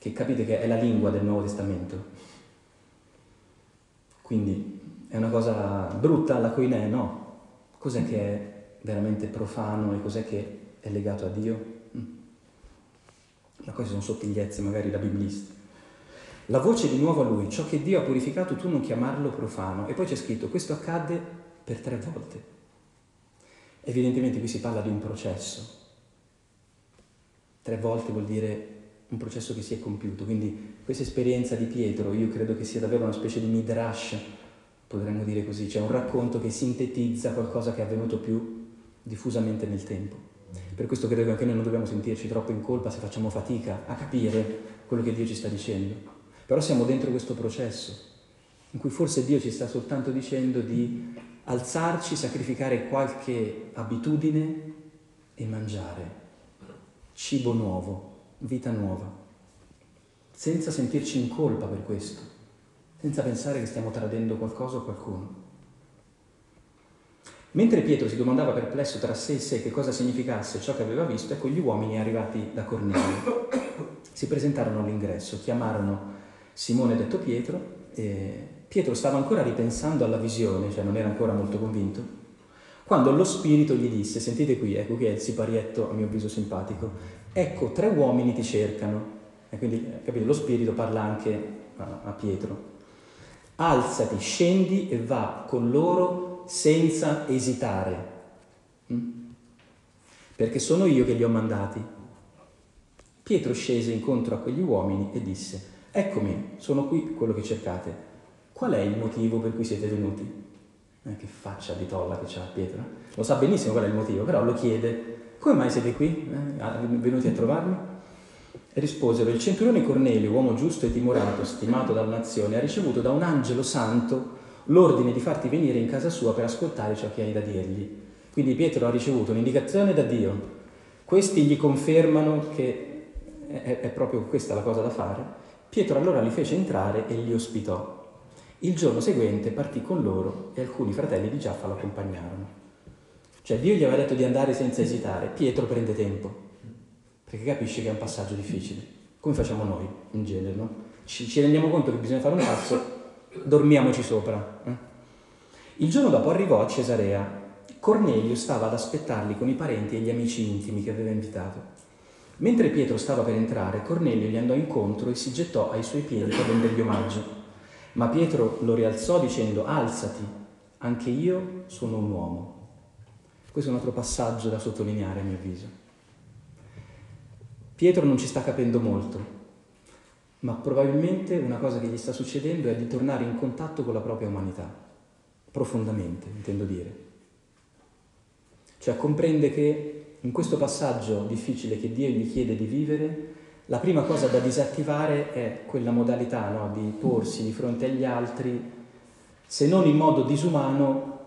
che capite che è la lingua del Nuovo Testamento. Quindi è una cosa brutta la koine, no? Cos'è che è veramente profano e cos'è che è legato a Dio? Mm. Ma queste sono sottigliezze magari da biblisti. La voce di nuovo a lui, ciò che Dio ha purificato tu non chiamarlo profano. E poi c'è scritto, questo accadde per tre volte. Evidentemente qui si parla di un processo. Tre volte vuol dire un processo che si è compiuto. Quindi questa esperienza di Pietro, io credo che sia davvero una specie di midrash, potremmo dire così, cioè un racconto che sintetizza qualcosa che è avvenuto più diffusamente nel tempo. Per questo credo che anche noi non dobbiamo sentirci troppo in colpa se facciamo fatica a capire quello che Dio ci sta dicendo. Però siamo dentro questo processo in cui forse Dio ci sta soltanto dicendo di alzarci, sacrificare qualche abitudine e mangiare cibo nuovo, vita nuova, senza sentirci in colpa per questo, senza pensare che stiamo tradendo qualcosa o qualcuno. Mentre Pietro si domandava perplesso tra sé e sé che cosa significasse ciò che aveva visto, ecco gli uomini arrivati da Cornelio. Si presentarono all'ingresso, chiamarono Simone detto Pietro, Pietro stava ancora ripensando alla visione, cioè non era ancora molto convinto, quando lo Spirito gli disse, sentite qui, ecco qui è il siparietto a mio avviso simpatico, ecco tre uomini ti cercano, e quindi capite, lo Spirito parla anche a, a Pietro, alzati, scendi e va con loro senza esitare, mm? perché sono io che li ho mandati. Pietro scese incontro a quegli uomini e disse, Eccomi, sono qui quello che cercate. Qual è il motivo per cui siete venuti? Eh, che faccia di tolla che c'ha Pietro. Lo sa benissimo qual è il motivo, però lo chiede. Come mai siete qui? Eh, venuti a trovarmi? Risposero, il centurione Cornelio, uomo giusto e timorato, stimato dalla nazione, ha ricevuto da un angelo santo l'ordine di farti venire in casa sua per ascoltare ciò che hai da dirgli. Quindi Pietro ha ricevuto un'indicazione da Dio. Questi gli confermano che è, è proprio questa la cosa da fare Pietro allora li fece entrare e li ospitò. Il giorno seguente partì con loro e alcuni fratelli di Giaffa lo accompagnarono. Cioè Dio gli aveva detto di andare senza esitare, Pietro prende tempo, perché capisce che è un passaggio difficile, come facciamo noi in genere, no? Ci, ci rendiamo conto che bisogna fare un passo, dormiamoci sopra. Eh? Il giorno dopo arrivò a Cesarea. Cornelio stava ad aspettarli con i parenti e gli amici intimi che aveva invitato. Mentre Pietro stava per entrare, Cornelio gli andò incontro e si gettò ai suoi piedi per rendergli omaggio. Ma Pietro lo rialzò dicendo, alzati, anche io sono un uomo. Questo è un altro passaggio da sottolineare a mio avviso. Pietro non ci sta capendo molto, ma probabilmente una cosa che gli sta succedendo è di tornare in contatto con la propria umanità, profondamente, intendo dire. Cioè comprende che in questo passaggio difficile che Dio gli chiede di vivere, la prima cosa da disattivare è quella modalità no? di porsi di fronte agli altri, se non in modo disumano,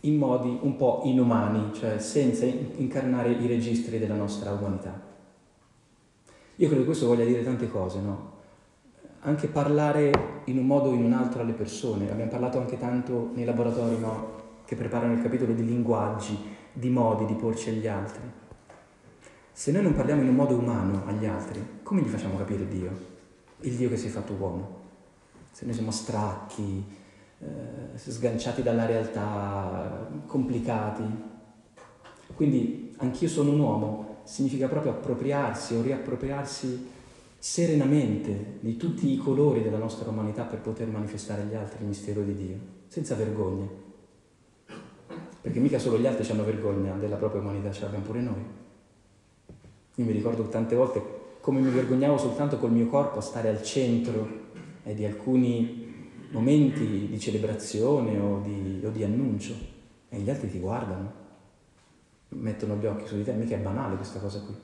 in modi un po' inumani, cioè senza incarnare i registri della nostra umanità. Io credo che questo voglia dire tante cose, no? Anche parlare in un modo o in un altro alle persone. Abbiamo parlato anche tanto nei laboratori no? che preparano il capitolo di linguaggi, di modi di porci agli altri. Se noi non parliamo in un modo umano agli altri, come gli facciamo capire Dio? Il Dio che si è fatto uomo. Se noi siamo stracchi, eh, sganciati dalla realtà, complicati. Quindi anch'io sono un uomo significa proprio appropriarsi o riappropriarsi serenamente di tutti i colori della nostra umanità per poter manifestare agli altri il mistero di Dio, senza vergogna. Perché mica solo gli altri hanno vergogna della propria umanità, ce l'abbiamo pure noi. Io mi ricordo tante volte come mi vergognavo soltanto col mio corpo a stare al centro eh, di alcuni momenti di celebrazione o di, o di, annuncio e gli altri ti guardano, mettono gli occhi su di te, mica è banale questa cosa qui.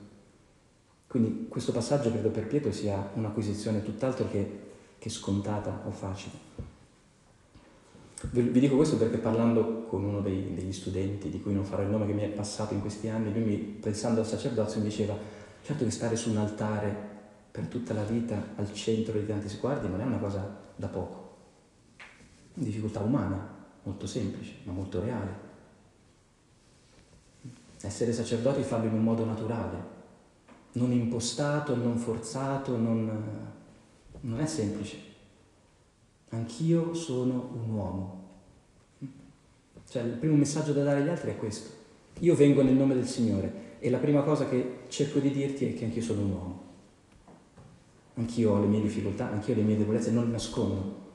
Quindi questo passaggio credo per Pietro sia un'acquisizione tutt'altro che, che scontata o facile. Vi dico questo perché parlando con uno dei, degli studenti, di cui non farò il nome, che mi è passato in questi anni, lui mi, pensando al sacerdozio mi diceva, certo che stare su un altare per tutta la vita al centro di tanti sguardi non è una cosa da poco. Una difficoltà umana, molto semplice, ma molto reale. Essere sacerdoti farlo in un modo naturale, non impostato, non forzato, non, non è semplice. Anch'io sono un uomo. Cioè il primo messaggio da dare agli altri è questo. Io vengo nel nome del Signore e la prima cosa che cerco di dirti è che anch'io sono un uomo. Anch'io ho le mie difficoltà, anch'io le mie debolezze, non le nascondo.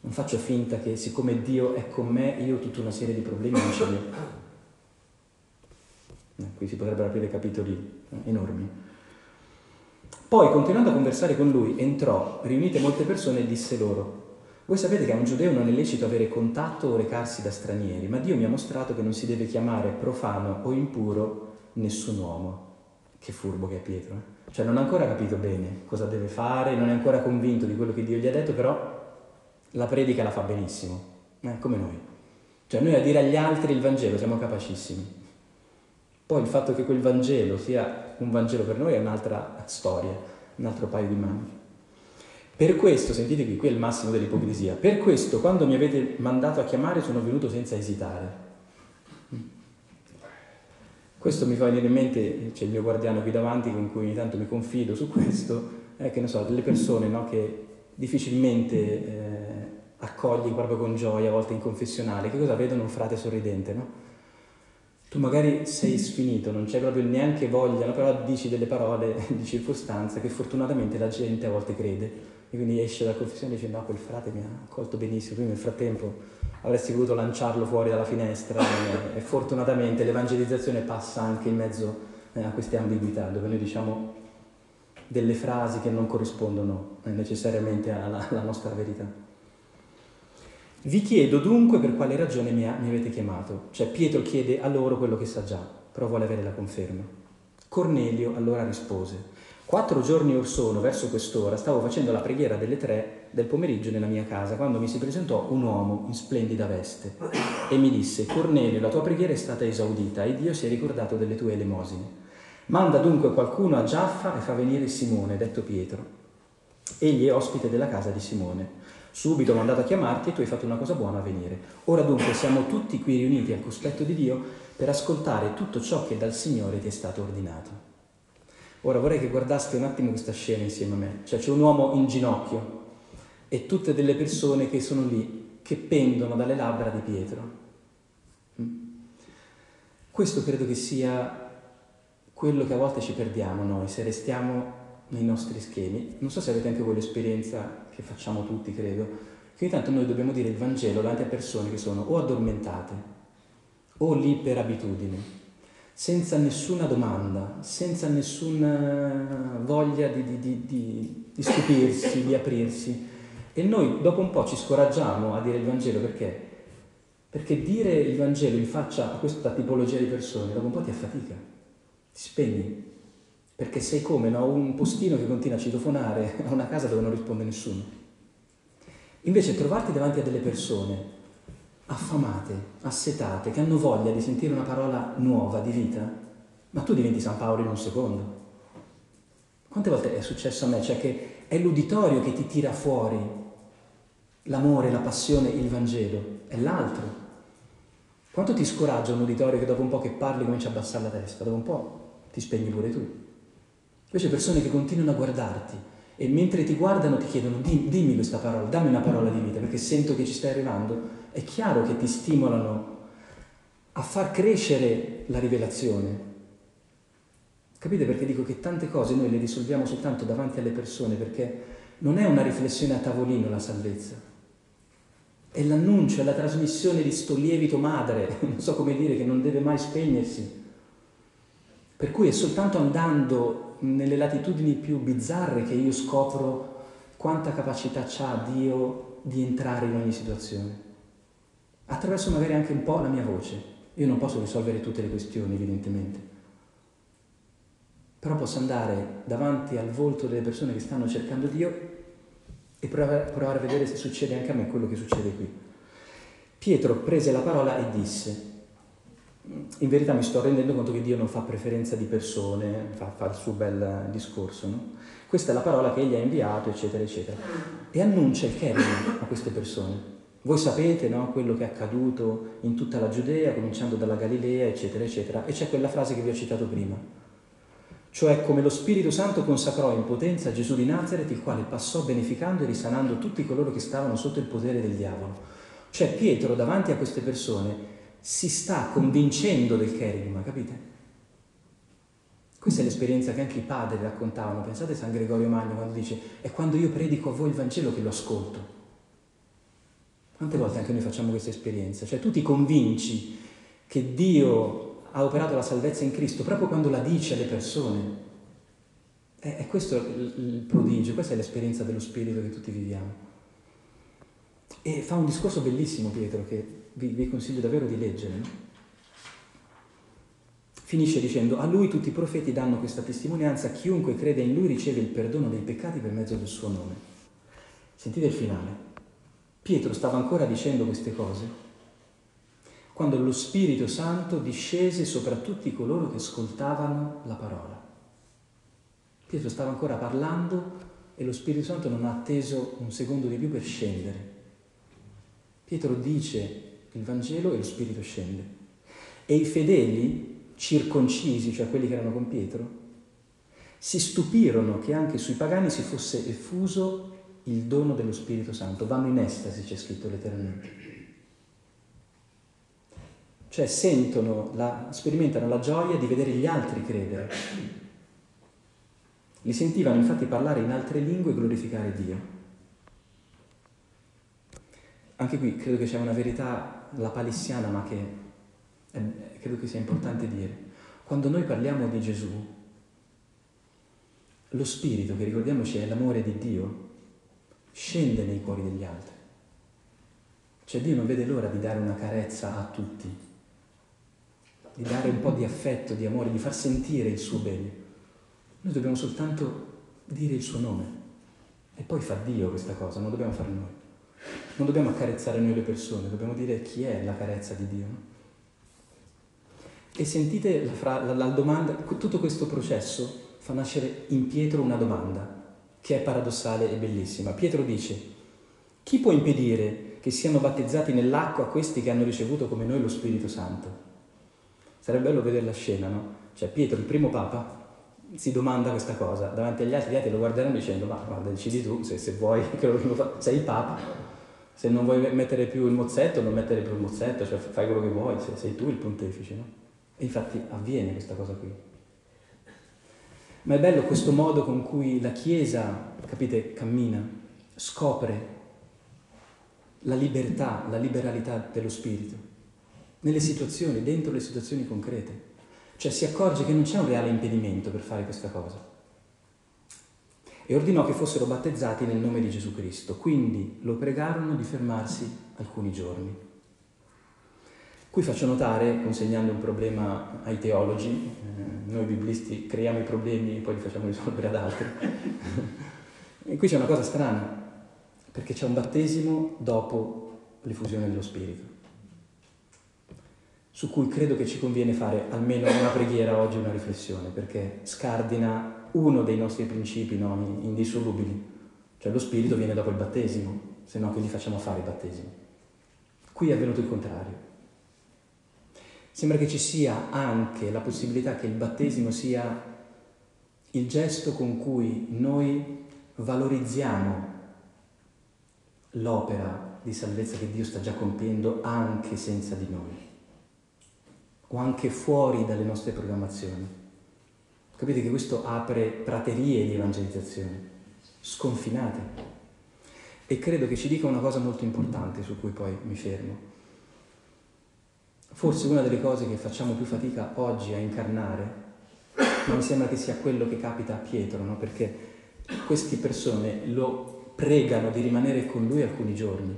Non faccio finta che siccome Dio è con me, io ho tutta una serie di problemi non ce li ho. Eh, qui si potrebbero aprire capitoli eh, enormi. Poi, continuando a conversare con lui, entrò, riunite molte persone e disse loro, voi sapete che a un giudeo non è lecito avere contatto o recarsi da stranieri, ma Dio mi ha mostrato che non si deve chiamare profano o impuro nessun uomo. Che furbo che è Pietro. Eh? Cioè non ha ancora capito bene cosa deve fare, non è ancora convinto di quello che Dio gli ha detto, però la predica la fa benissimo, eh, come noi. Cioè noi a dire agli altri il Vangelo siamo capacissimi. Poi il fatto che quel Vangelo sia un Vangelo per noi è un'altra storia, un altro paio di mani. Per questo, sentite qui, qui è il massimo dell'ipocrisia, per questo quando mi avete mandato a chiamare sono venuto senza esitare. Questo mi fa venire in mente, c'è il mio guardiano qui davanti con cui ogni tanto mi confido su questo, è che ne so, delle persone no, che difficilmente eh, accogli proprio con gioia, a volte in confessionale, che cosa vedono un frate sorridente, no? Tu magari sei sfinito, non c'è proprio neanche voglia, però dici delle parole di circostanza che fortunatamente la gente a volte crede. E quindi esce dalla confessione e dice no, quel frate mi ha accolto benissimo, quindi nel frattempo avresti voluto lanciarlo fuori dalla finestra. E, e fortunatamente l'evangelizzazione passa anche in mezzo eh, a queste ambiguità, dove noi diciamo delle frasi che non corrispondono eh, necessariamente alla, alla, nostra verità. Vi chiedo dunque per quale ragione mi, ha, mi avete chiamato. Cioè Pietro chiede a loro quello che sa già, però vuole avere la conferma. Cornelio allora rispose, Quattro giorni or sono, verso quest'ora, stavo facendo la preghiera delle tre del pomeriggio nella mia casa, quando mi si presentò un uomo in splendida veste e mi disse, Cornelio, la tua preghiera è stata esaudita e Dio si è ricordato delle tue elemosine. Manda dunque qualcuno a Giaffa e fa venire Simone, detto Pietro. Egli è ospite della casa di Simone. Subito ho mandato a chiamarti e tu hai fatto una cosa buona a venire. Ora dunque siamo tutti qui riuniti al cospetto di Dio per ascoltare tutto ciò che dal Signore ti è stato ordinato. Ora vorrei che guardaste un attimo questa scena insieme a me. Cioè c'è un uomo in ginocchio e tutte delle persone che sono lì, che pendono dalle labbra di Pietro. Mm? Questo credo che sia quello che a volte ci perdiamo noi, se restiamo nei nostri schemi. Non so se avete anche voi l'esperienza che facciamo tutti, credo, che ogni tanto noi dobbiamo dire il Vangelo davanti a persone che sono o addormentate o lì per abitudine, senza nessuna domanda, senza nessuna voglia di, di, di, di stupirsi, di aprirsi. E noi dopo un po' ci scoraggiamo a dire il Vangelo perché? Perché dire il Vangelo in faccia a questa tipologia di persone dopo un po' ti affatica, ti spegni, perché sei come no? un postino che continua a citofonare a una casa dove non risponde nessuno. Invece trovarti davanti a delle persone affamate, assetate, che hanno voglia di sentire una parola nuova di vita, ma tu diventi San Paolo in un secondo. Quante volte è successo a me? Cioè che è l'uditorio che ti tira fuori l'amore, la passione, il Vangelo, è l'altro. Quanto ti scoraggia un uditorio che dopo un po' che parli comincia a abbassare la testa, dopo un po' ti spegni pure tu. Invece persone che continuano a guardarti e mentre ti guardano ti chiedono dimmi questa parola, dammi una parola di vita perché sento che ci stai arrivando, è chiaro che ti stimolano a far crescere la rivelazione. Capite perché dico che tante cose noi le risolviamo soltanto davanti alle persone perché non è una riflessione a tavolino la salvezza, è l'annuncio, è la trasmissione di sto lievito madre, non so come dire, che non deve mai spegnersi. Per cui è soltanto andando nelle latitudini più bizzarre che io scopro quanta capacità ha Dio di entrare in ogni situazione. Attraverso magari anche un po' la mia voce. Io non posso risolvere tutte le questioni, evidentemente. Però posso andare davanti al volto delle persone che stanno cercando Dio e provare, provare a vedere se succede anche a me quello che succede qui. Pietro prese la parola e disse, in verità mi sto rendendo conto che Dio non fa preferenza di persone, fa, fa il suo bel discorso. No? Questa è la parola che egli ha inviato, eccetera, eccetera. E annuncia il Kerem a queste persone. Voi sapete no, quello che è accaduto in tutta la Giudea, cominciando dalla Galilea, eccetera, eccetera. E c'è quella frase che vi ho citato prima. Cioè come lo Spirito Santo consacrò in potenza Gesù di Nazareth, il quale passò beneficando e risanando tutti coloro che stavano sotto il potere del diavolo. Cioè Pietro davanti a queste persone si sta convincendo del cherigma, capite? Questa è l'esperienza che anche i padri raccontavano. Pensate a San Gregorio Magno quando dice è quando io predico a voi il Vangelo che lo ascolto. Quante volte anche noi facciamo questa esperienza? Cioè tu ti convinci che Dio ha operato la salvezza in Cristo proprio quando la dice alle persone. È, è questo il prodigio, questa è l'esperienza dello Spirito che tutti viviamo. E fa un discorso bellissimo Pietro che vi, vi consiglio davvero di leggere. Finisce dicendo, a lui tutti i profeti danno questa testimonianza, chiunque crede in lui riceve il perdono dei peccati per mezzo del suo nome. Sentite il finale. Pietro stava ancora dicendo queste cose quando lo Spirito Santo discese sopra tutti coloro che ascoltavano la parola. Pietro stava ancora parlando e lo Spirito Santo non ha atteso un secondo di più per scendere. Pietro dice il Vangelo e lo Spirito scende. E i fedeli, circoncisi, cioè quelli che erano con Pietro, si stupirono che anche sui pagani si fosse effuso il dono dello Spirito Santo. Vanno in estasi, c'è scritto letteralmente. Cioè sentono, la, sperimentano la gioia di vedere gli altri credere. Li sentivano infatti parlare in altre lingue e glorificare Dio. Anche qui credo che c'è una verità la palissiana, ma che è, credo che sia importante dire. Quando noi parliamo di Gesù, lo Spirito, che ricordiamoci è l'amore di Dio, scende nei cuori degli altri. Cioè Dio non vede l'ora di dare una carezza a tutti, di dare un po' di affetto, di amore, di far sentire il suo bene. Noi dobbiamo soltanto dire il suo nome e poi fa Dio questa cosa, non dobbiamo farlo noi. Non dobbiamo accarezzare noi le persone, dobbiamo dire chi è la carezza di Dio. E sentite la, fra, la, la domanda, tutto questo processo fa nascere in Pietro una domanda che è paradossale e bellissima. Pietro dice, Chi può impedire che siano battezzati nell'acqua questi che hanno ricevuto come noi lo Spirito Santo? Sarebbe bello vedere la scena, no? Cioè Pietro, il primo Papa, si domanda questa cosa davanti agli altri, gli altri lo guarderanno dicendo ma guarda decidi tu se, se vuoi che lo, lo sei il Papa, se non vuoi mettere più il mozzetto non mettere più il mozzetto, cioè fai quello che vuoi, se sei tu il pontefice, no? E infatti avviene questa cosa qui. Ma è bello questo modo con cui la Chiesa, capite, cammina, scopre la libertà, la liberalità dello Spirito, nelle situazioni, dentro le situazioni concrete. Cioè si accorge che non c'è un reale impedimento per fare questa cosa. E ordinò che fossero battezzati nel nome di Gesù Cristo. Quindi lo pregarono di fermarsi alcuni giorni. Qui faccio notare, consegnando un problema ai teologi, eh, noi biblisti creiamo i problemi e poi li facciamo risolvere ad altri. e qui c'è una cosa strana, perché c'è un battesimo dopo l'effusione dello Spirito su cui credo che ci conviene fare almeno una preghiera oggi, una riflessione, perché scardina uno dei nostri principi no, indissolubili, cioè lo spirito viene dopo il battesimo, se no che gli facciamo fare i battesimi. Qui è avvenuto il contrario. Sembra che ci sia anche la possibilità che il battesimo sia il gesto con cui noi valorizziamo l'opera di salvezza che Dio sta già compiendo anche senza di noi o anche fuori dalle nostre programmazioni. Capite che questo apre praterie di evangelizzazione, sconfinate. E credo che ci dica una cosa molto importante su cui poi mi fermo. Forse una delle cose che facciamo più fatica oggi a incarnare, ma mi sembra che sia quello che capita a Pietro, no? perché queste persone lo pregano di rimanere con lui alcuni giorni.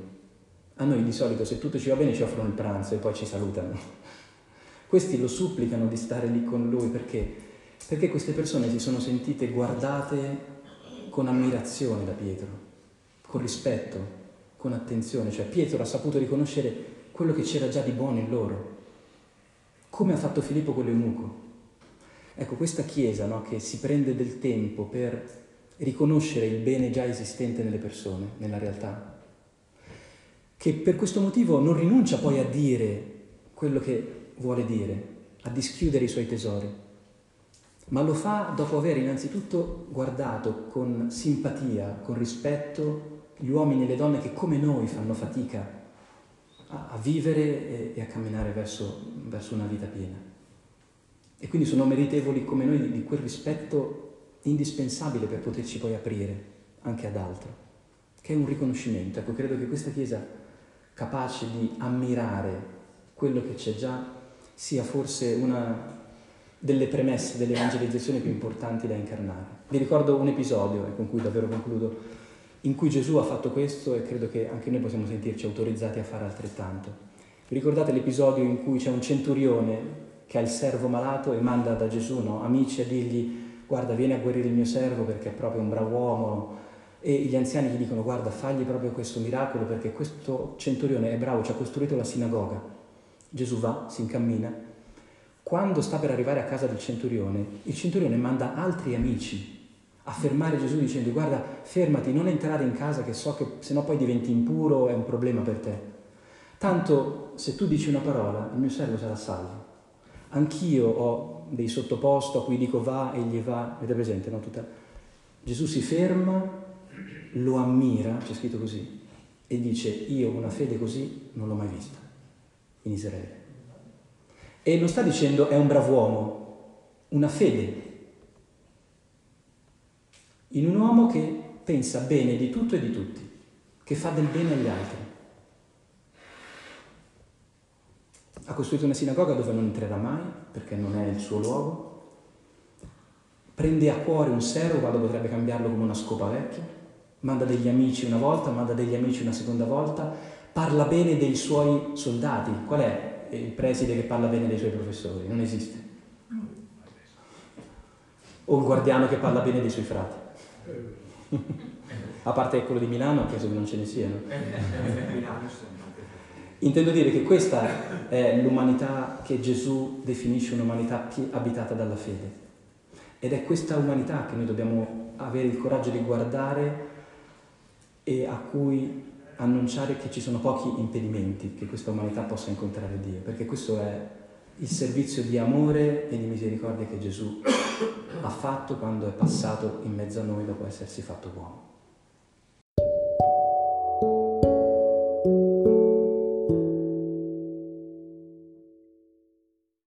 A noi di solito se tutto ci va bene ci offrono il pranzo e poi ci salutano. Questi lo supplicano di stare lì con lui perché? Perché queste persone si sono sentite guardate con ammirazione da Pietro, con rispetto, con attenzione. Cioè Pietro ha saputo riconoscere quello che c'era già di buono in loro, come ha fatto Filippo con l'eunuco. Ecco, questa Chiesa no, che si prende del tempo per riconoscere il bene già esistente nelle persone, nella realtà, che per questo motivo non rinuncia poi a dire quello che vuole dire, a dischiudere i suoi tesori, ma lo fa dopo aver innanzitutto guardato con simpatia, con rispetto gli uomini e le donne che come noi fanno fatica a, a vivere e, e, a camminare verso, verso, una vita piena. E quindi sono meritevoli come noi di, di quel rispetto indispensabile per poterci poi aprire anche ad altro, che è un riconoscimento. Ecco, credo che questa Chiesa capace di ammirare quello che c'è già sia forse una delle premesse dell'evangelizzazione più importanti da incarnare. Vi ricordo un episodio, e con cui davvero concludo, in cui Gesù ha fatto questo e credo che anche noi possiamo sentirci autorizzati a fare altrettanto. Vi ricordate l'episodio in cui c'è un centurione che ha il servo malato e manda da Gesù no, amici a dirgli guarda vieni a guarire il mio servo perché è proprio un bravo uomo e gli anziani gli dicono guarda fagli proprio questo miracolo perché questo centurione è bravo, ci ha costruito la sinagoga Gesù va, si incammina. Quando sta per arrivare a casa del centurione, il centurione manda altri amici a fermare Gesù dicendo guarda fermati, non entrare in casa che so che se no poi diventi impuro, è un problema per te. Tanto se tu dici una parola, il mio servo sarà salvo. Anch'io ho dei sottoposto a cui dico va e gli va, avete presente, no? Tutta... Gesù si ferma, lo ammira, c'è scritto così, e dice io una fede così non l'ho mai vista in Israele. E non sta dicendo è un bravo uomo, una fede in un uomo che pensa bene di tutto e di tutti, che fa del bene agli altri. Ha costruito una sinagoga dove non entrerà mai, perché non è il suo luogo. Prende a cuore un servo quando potrebbe cambiarlo come una scopa vecchia. Manda degli amici una volta, manda degli amici una seconda volta, parla bene dei suoi soldati. Qual è il preside che parla bene dei suoi professori? Non esiste. O un guardiano che parla bene dei suoi frati. A parte quello di Milano, penso che non ce ne siano. Intendo dire che questa è l'umanità che Gesù definisce un'umanità abitata dalla fede. Ed è questa umanità che noi dobbiamo avere il coraggio di guardare e a cui annunciare che ci sono pochi impedimenti che questa umanità possa incontrare Dio, perché questo è il servizio di amore e di misericordia che Gesù ha fatto quando è passato in mezzo a noi dopo essersi fatto uomo.